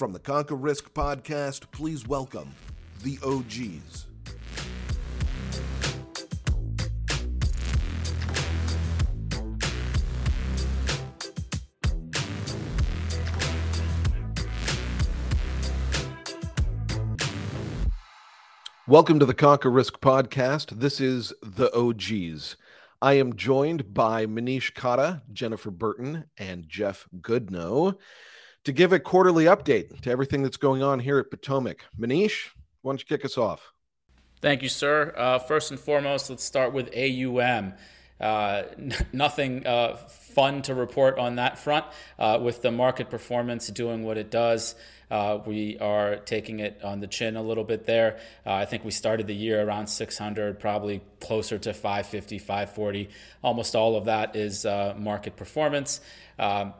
From the Conquer Risk podcast, please welcome the OGs. Welcome to the Conquer Risk podcast. This is the OGs. I am joined by Manish Khatta, Jennifer Burton, and Jeff Goodnow to give a quarterly update to everything that's going on here at Potomac. Manish, why don't you kick us off? Thank you, sir. Uh, first and foremost, let's start with AUM. Uh, n- nothing uh, fun to report on that front uh, with the market performance doing what it does. Uh, we are taking it on the chin a little bit there. Uh, I think we started the year around 600, probably closer to 550, 540. Almost all of that is market performance. Um,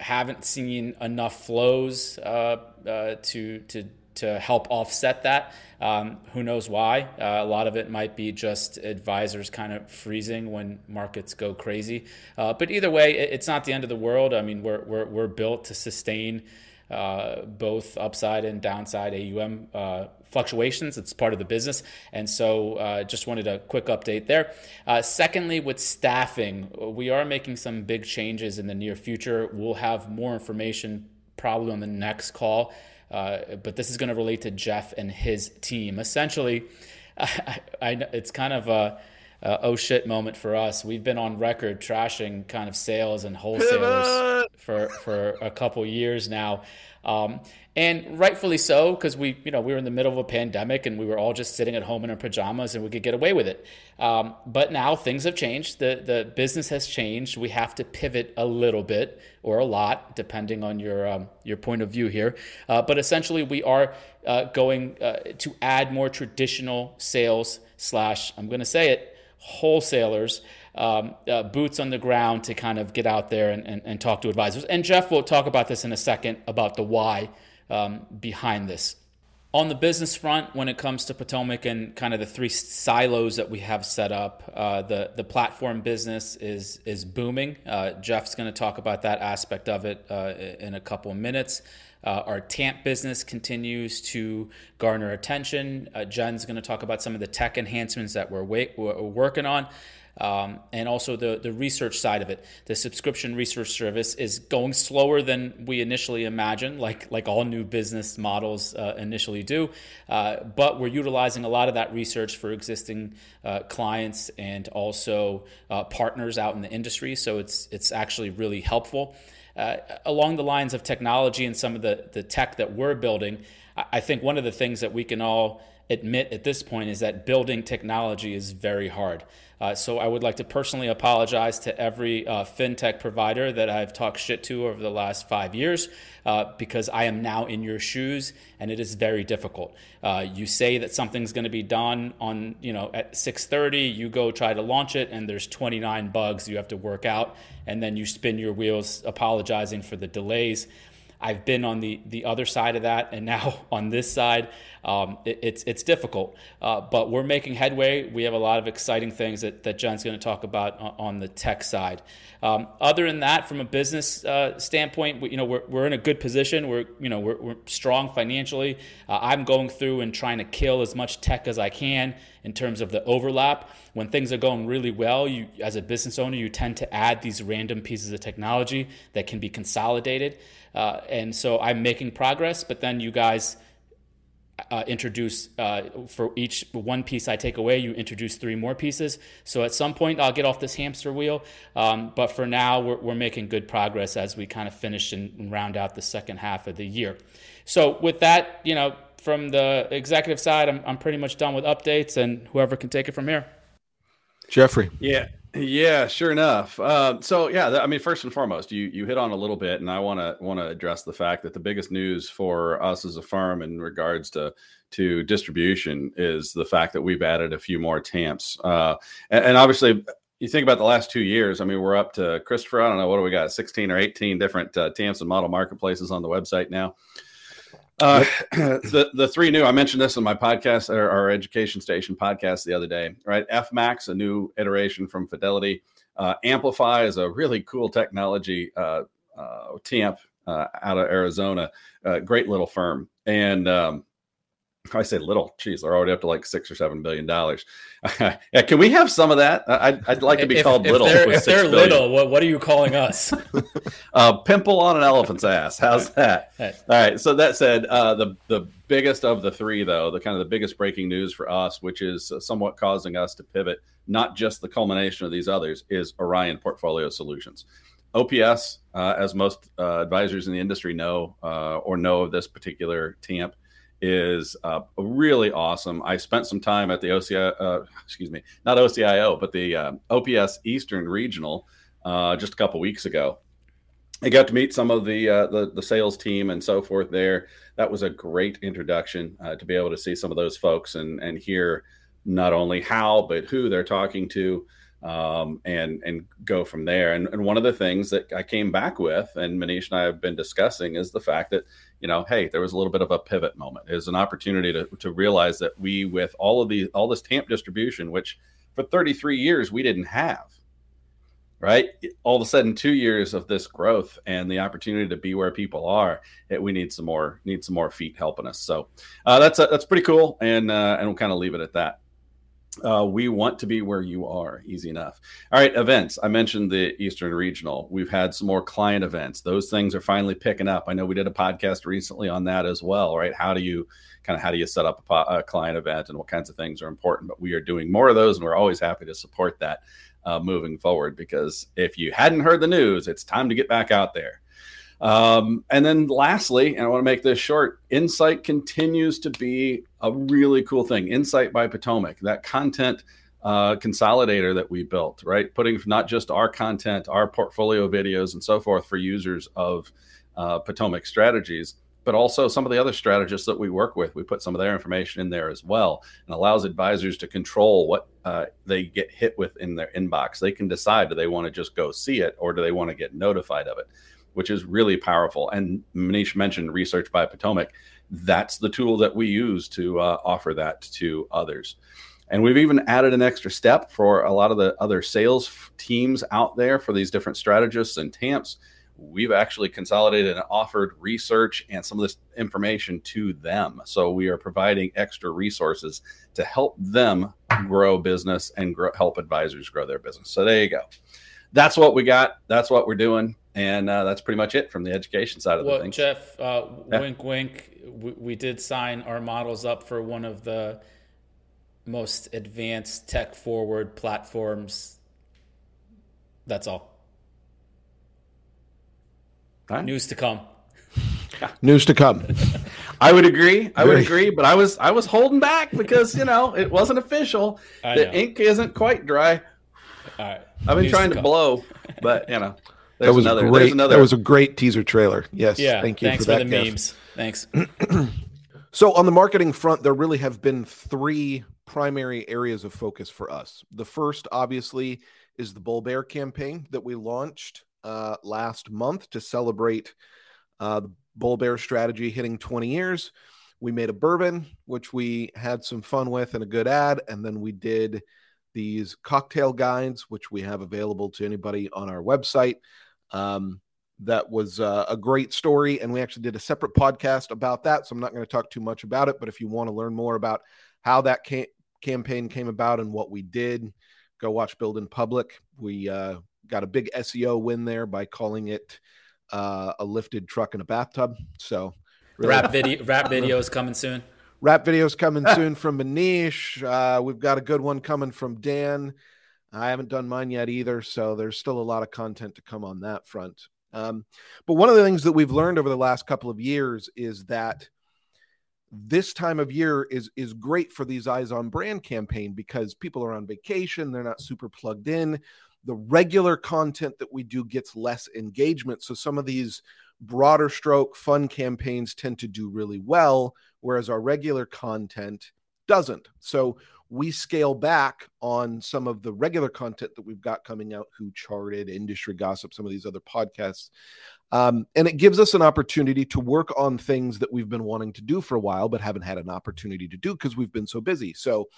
haven't seen enough flows uh, uh, to to to help offset that. Um, who knows why? Uh, a lot of it might be just advisors kind of freezing when markets go crazy. Uh, but either way, it's not the end of the world. I mean, we're we're, we're built to sustain. Uh, both upside and downside AUM uh, fluctuations. It's part of the business. And so uh, just wanted a quick update there. Uh, secondly, with staffing, we are making some big changes in the near future. We'll have more information probably on the next call. Uh, but this is going to relate to Jeff and his team. Essentially, I, I, it's kind of a uh, oh shit moment for us. We've been on record trashing kind of sales and wholesalers for for a couple years now. Um, and rightfully so, because we, you know, we were in the middle of a pandemic and we were all just sitting at home in our pajamas and we could get away with it. Um, but now things have changed. The the business has changed. We have to pivot a little bit or a lot, depending on your um, your point of view here. Uh, but essentially, we are uh, going uh, to add more traditional sales slash. I'm going to say it wholesalers, um, uh, boots on the ground to kind of get out there and, and, and, talk to advisors. And Jeff will talk about this in a second about the why um, behind this. On the business front, when it comes to Potomac and kind of the three silos that we have set up, uh, the the platform business is is booming. Uh, Jeff's going to talk about that aspect of it uh, in a couple of minutes. Uh, our TAMP business continues to garner attention. Uh, Jen's going to talk about some of the tech enhancements that we're, we're working on. Um, and also the, the research side of it. The subscription research service is going slower than we initially imagined, like, like all new business models uh, initially do. Uh, but we're utilizing a lot of that research for existing uh, clients and also uh, partners out in the industry. So it's, it's actually really helpful uh, along the lines of technology and some of the, the tech that we're building, I think one of the things that we can all admit at this point is that building technology is very hard. Uh, so I would like to personally apologize to every uh, fintech provider that I've talked shit to over the last five years uh, because I am now in your shoes and it is very difficult. Uh, you say that something's going to be done on you know at 6:30, you go try to launch it and there's 29 bugs you have to work out, and then you spin your wheels apologizing for the delays. I've been on the the other side of that, and now on this side, um, it, it's it's difficult. Uh, but we're making headway. We have a lot of exciting things that, that Jen's going to talk about on, on the tech side. Um, other than that, from a business uh, standpoint, we, you know we're, we're in a good position. We're you know we're, we're strong financially. Uh, I'm going through and trying to kill as much tech as I can in terms of the overlap. When things are going really well, you as a business owner, you tend to add these random pieces of technology that can be consolidated. Uh, and so I'm making progress, but then you guys uh, introduce uh, for each one piece I take away, you introduce three more pieces. So at some point, I'll get off this hamster wheel. Um, but for now, we're, we're, making good progress as we kind of finish and round out the second half of the year. So with that, you know, from the executive side, I'm, I'm pretty much done with updates, and whoever can take it from here. Jeffrey. Yeah. Yeah, sure enough. Uh, so yeah, I mean, first and foremost, you you hit on a little bit, and I want to want to address the fact that the biggest news for us as a firm in regards to to distribution is the fact that we've added a few more TAMPs, uh, and, and, obviously. You think about the last two years. I mean, we're up to Christopher. I don't know what do we got, sixteen or eighteen different uh, TAMPs and model marketplaces on the website now. Uh, the the three new I mentioned this in my podcast or our education station podcast the other day, right? FMAX, a new iteration from Fidelity. Uh, Amplify is a really cool technology uh, uh, TAMP uh, out of Arizona. Uh, great little firm, and um, I say little, geez, they're already up to like six or seven billion dollars. yeah, can we have some of that? I'd, I'd like to be if, called if little. They're, if they're little, what, what are you calling us? uh, pimple on an elephant's ass. How's that? All right. So that said, uh, the the biggest of the three, though, the kind of the biggest breaking news for us, which is somewhat causing us to pivot, not just the culmination of these others, is Orion Portfolio Solutions. OPS, uh, as most uh, advisors in the industry know uh, or know of this particular TAMP, is uh, really awesome. I spent some time at the OCI, uh, excuse me, not OCIO, but the uh, OPS Eastern Regional uh, just a couple weeks ago. I got to meet some of the, uh, the, the sales team and so forth there. That was a great introduction uh, to be able to see some of those folks and and hear not only how but who they're talking to um, and and go from there. And, and one of the things that I came back with, and Manish and I have been discussing, is the fact that you know, hey, there was a little bit of a pivot moment. It was an opportunity to to realize that we, with all of the all this TAMP distribution, which for 33 years we didn't have, right? All of a sudden, two years of this growth and the opportunity to be where people are, it, we need some more need some more feet helping us. So uh, that's a, that's pretty cool, and uh, and we'll kind of leave it at that. Uh, we want to be where you are. Easy enough. All right, events. I mentioned the Eastern Regional. We've had some more client events. Those things are finally picking up. I know we did a podcast recently on that as well. Right? How do you kind of how do you set up a, a client event and what kinds of things are important? But we are doing more of those, and we're always happy to support that uh, moving forward. Because if you hadn't heard the news, it's time to get back out there. Um, and then lastly, and I want to make this short, Insight continues to be a really cool thing. Insight by Potomac, that content uh, consolidator that we built, right? Putting not just our content, our portfolio videos, and so forth for users of uh, Potomac strategies, but also some of the other strategists that we work with. We put some of their information in there as well and allows advisors to control what uh, they get hit with in their inbox. They can decide do they want to just go see it or do they want to get notified of it which is really powerful. And Manish mentioned research by Potomac. That's the tool that we use to uh, offer that to others. And we've even added an extra step for a lot of the other sales teams out there for these different strategists and TAMPs. We've actually consolidated and offered research and some of this information to them. So we are providing extra resources to help them grow business and grow, help advisors grow their business. So there you go. That's what we got. That's what we're doing and uh, that's pretty much it from the education side of well, the thing. Jeff, uh, yeah. wink, wink. We, we, did sign our models up for one of the most advanced tech forward platforms. That's all. all News to come. News to come. I would agree. I would agree, but I was I was holding back because you know it wasn't official. I the know. ink isn't quite dry. All right. I've been News trying to, to blow, but you know that was another, great. Another... That was a great teaser trailer. Yes. Yeah. Thank you thanks for, for the memes. Thanks. so on the marketing front, there really have been three primary areas of focus for us. The first, obviously, is the Bull Bear campaign that we launched uh, last month to celebrate uh, the Bull Bear strategy hitting 20 years. We made a bourbon, which we had some fun with and a good ad, and then we did these cocktail guides, which we have available to anybody on our website. Um, that was uh, a great story, and we actually did a separate podcast about that. So I'm not going to talk too much about it. But if you want to learn more about how that campaign came about and what we did, go watch Build in Public. We uh, got a big SEO win there by calling it uh, a lifted truck in a bathtub. So really, rap video, rap videos coming soon. Rap videos coming soon from Manish. Uh, we've got a good one coming from Dan. I haven't done mine yet either, so there's still a lot of content to come on that front. Um, but one of the things that we've learned over the last couple of years is that this time of year is is great for these eyes on brand campaign because people are on vacation, they're not super plugged in. The regular content that we do gets less engagement, so some of these broader stroke fun campaigns tend to do really well, whereas our regular content doesn't. So we scale back on some of the regular content that we've got coming out who charted industry gossip some of these other podcasts. Um, and it gives us an opportunity to work on things that we've been wanting to do for a while but haven't had an opportunity to do because we've been so busy. So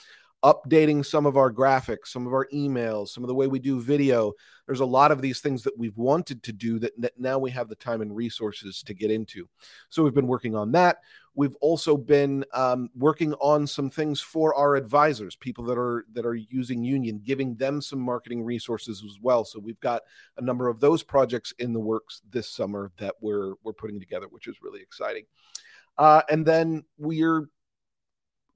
updating some of our graphics, some of our emails, some of the way we do video. There's a lot of these things that we've wanted to do that, that now we have the time and resources to get into. So we've been working on that. We've also been um, working on some things for our advisors, people that are that are using Union, giving them some marketing resources as well. So we've got a number of those projects in the works this summer that we're we're putting together, which is really exciting. Uh, and then we're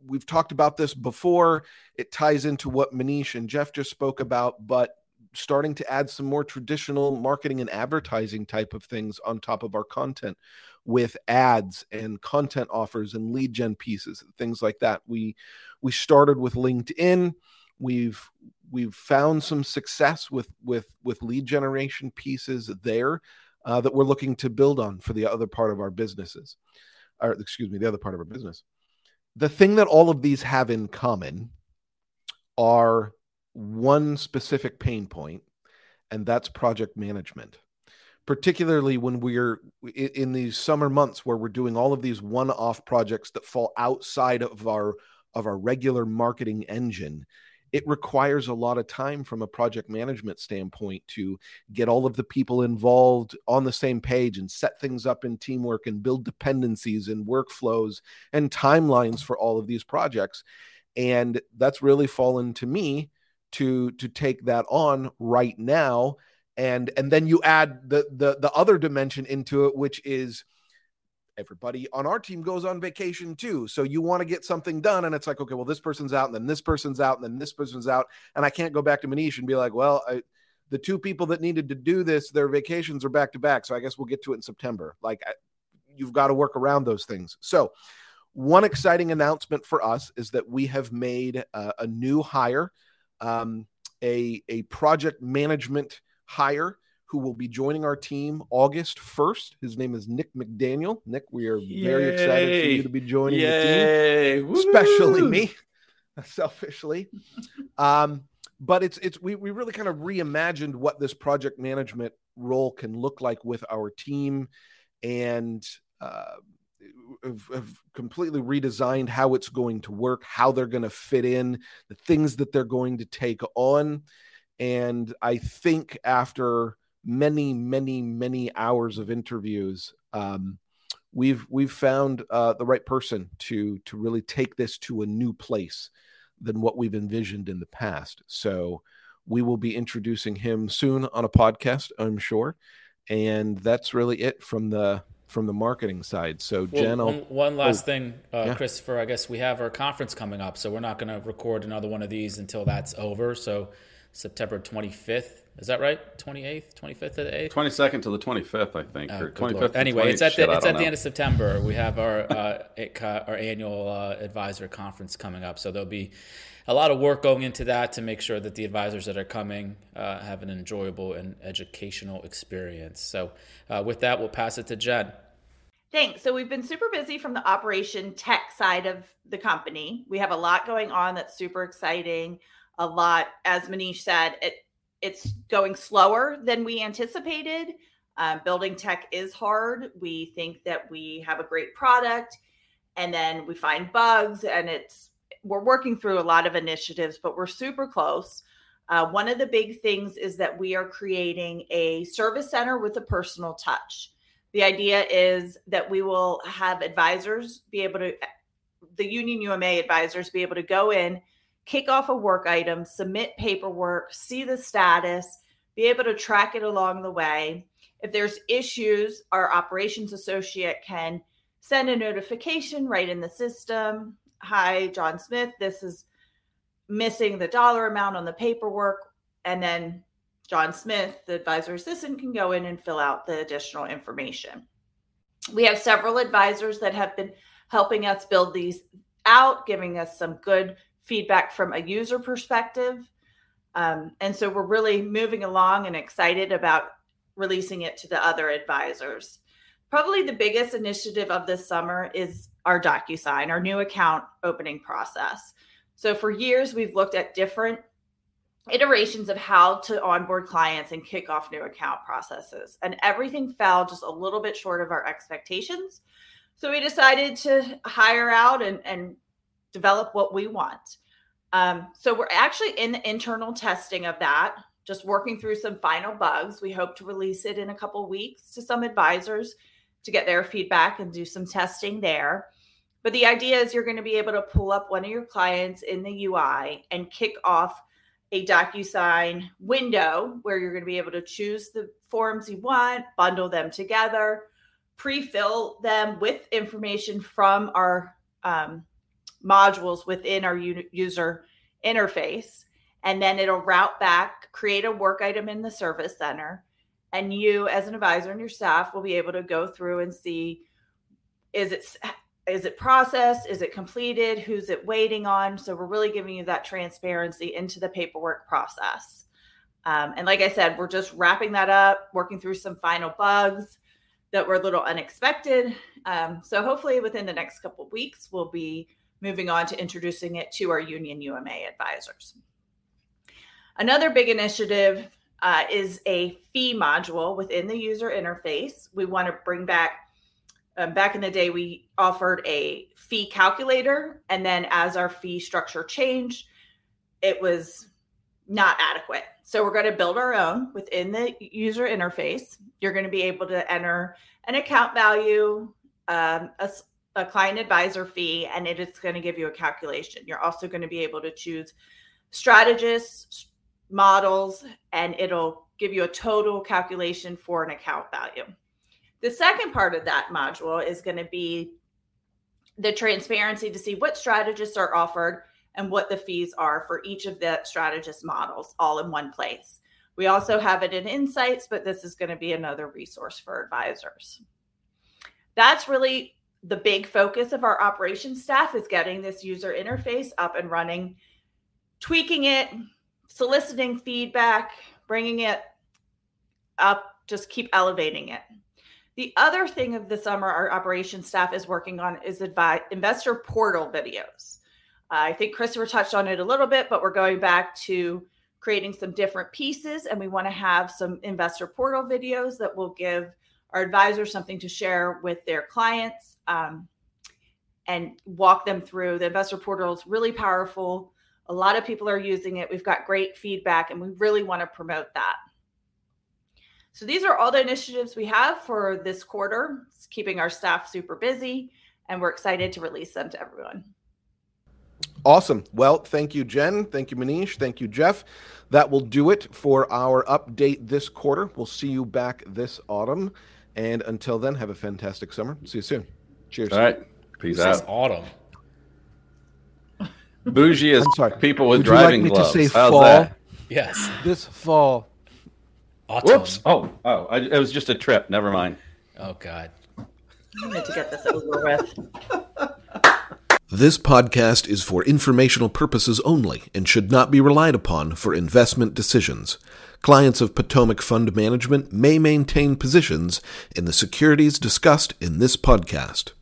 we've talked about this before. It ties into what Manish and Jeff just spoke about, but starting to add some more traditional marketing and advertising type of things on top of our content with ads and content offers and lead gen pieces and things like that. We we started with LinkedIn. We've we've found some success with with with lead generation pieces there uh, that we're looking to build on for the other part of our businesses, or excuse me, the other part of our business the thing that all of these have in common are one specific pain point, and that's project management. Particularly when we're in these summer months where we're doing all of these one-off projects that fall outside of our of our regular marketing engine it requires a lot of time from a project management standpoint to get all of the people involved on the same page and set things up in teamwork and build dependencies and workflows and timelines for all of these projects. And that's really fallen to me to to take that on right now. And and then you add the the the other dimension into it which is everybody on our team goes on vacation too. So you want to get something done. And it's like, okay, well, this person's out, and then this person's out, and then this person's out. And I can't go back to Manish and be like, well, I, the two people that needed to do this, their vacations are back to back. So I guess we'll get to it in September. Like, I, you've got to work around those things. So, one exciting announcement for us is that we have made uh, a new hire, um, a, a project management hire who will be joining our team August 1st. His name is Nick McDaniel. Nick, we are Yay. very excited for you to be joining Yay. the team, Woo. especially me, selfishly. um, but it's it's we, we really kind of reimagined what this project management role can look like with our team and uh, have, have, completely redesigned how it's going to work, how they're going to fit in, the things that they're going to take on. And I think after many, many, many hours of interviews, um, we've we've found uh, the right person to to really take this to a new place than what we've envisioned in the past. So we will be introducing him soon on a podcast, I'm sure. And that's really it from the from the marketing side. So well, Jen, one, one, last oh, thing, uh, yeah. Christopher. I guess we have our conference coming up, so we're not going to record another one of these until that's over. So September 25th is that right? 28th, 25th of the 8th? 22nd to the 25th, I think. Oh, or 25th anyway, it's at the, it's at the end of September. We have our uh, our annual uh, advisor conference coming up. So there'll be a lot of work going into that to make sure that the advisors that are coming uh, have an enjoyable and educational experience. So uh, with that, we'll pass it to Jen. Thanks. So we've been super busy from the operation tech side of the company. We have a lot going on that's super exciting. A lot, as Manish said, it it's going slower than we anticipated. Um, building tech is hard. We think that we have a great product, and then we find bugs, and it's we're working through a lot of initiatives, but we're super close. Uh, one of the big things is that we are creating a service center with a personal touch. The idea is that we will have advisors be able to, the Union UMA advisors be able to go in kick off a work item, submit paperwork, see the status, be able to track it along the way. If there's issues, our operations associate can send a notification right in the system. Hi, John Smith, this is missing the dollar amount on the paperwork. And then John Smith, the advisor assistant, can go in and fill out the additional information. We have several advisors that have been helping us build these out, giving us some good feedback from a user perspective. Um, and so we're really moving along and excited about releasing it to the other advisors. Probably the biggest initiative of this summer is our DocuSign, our new account opening process. So for years, we've looked at different iterations of how to onboard clients and kick off new account processes. And everything fell just a little bit short of our expectations. So we decided to hire out and, and develop what we want. Um, so we're actually in the internal testing of that, just working through some final bugs. We hope to release it in a couple weeks to some advisors to get their feedback and do some testing there. But the idea is you're going to be able to pull up one of your clients in the UI and kick off a DocuSign window where you're going to be able to choose the forms you want, bundle them together, pre-fill them with information from our um, modules within our user interface and then it'll route back create a work item in the service center and you as an advisor and your staff will be able to go through and see is it is it processed? Is it completed? Who's it waiting on? So we're really giving you that transparency into the paperwork process. Um, and like i said we're just wrapping that up working through some final bugs that were a little unexpected. Um, so hopefully within the next couple weeks we'll be moving on to introducing it to our union uma advisors another big initiative uh, is a fee module within the user interface we want to bring back um, back in the day, we offered a fee calculator. And then as our fee structure changed, it was not adequate. So we're going to build our own within the user interface. You're going to be able to enter an account value, um, a, a client advisor fee, and it is going to give you a calculation. You're also going to be able to choose strategists, models, and it'll give you a total calculation for an account value. The second part of that module is going to be the transparency to see what strategists are offered and what the fees are for each of the strategist models all in one place. We also have it in Insights, but this is going to be another resource for advisors. That's really the big focus of our operations staff is getting this user interface up and running, tweaking it, soliciting feedback, bringing it up, just keep elevating it. The other thing of the summer our operations staff is working on is advi- investor portal videos. Uh, I think Christopher touched on it a little bit, but we're going back to creating some different pieces, and we want to have some investor portal videos that will give our advisors something to share with their clients um, and walk them through. The investor portal is really powerful. A lot of people are using it. We've got great feedback, and we really want to promote that. So these are all the initiatives we have for this quarter. It's keeping our staff super busy, and we're excited to release them to everyone. Awesome. Well, thank you, Jen. Thank you, Manish. Thank you, Jeff. That will do it for our update this quarter. We'll see you back this autumn. And until then, have a fantastic summer. See you soon. Cheers. All right. Peace out. This autumn. Bougie is sorry. people with Would driving you like me gloves. to say How's fall? that? Yes. This fall. Autumn. Whoops. Oh, oh, I, it was just a trip. Never mind. Oh God. I need to get this over with. This podcast is for informational purposes only and should not be relied upon for investment decisions. Clients of Potomac Fund Management may maintain positions in the securities discussed in this podcast.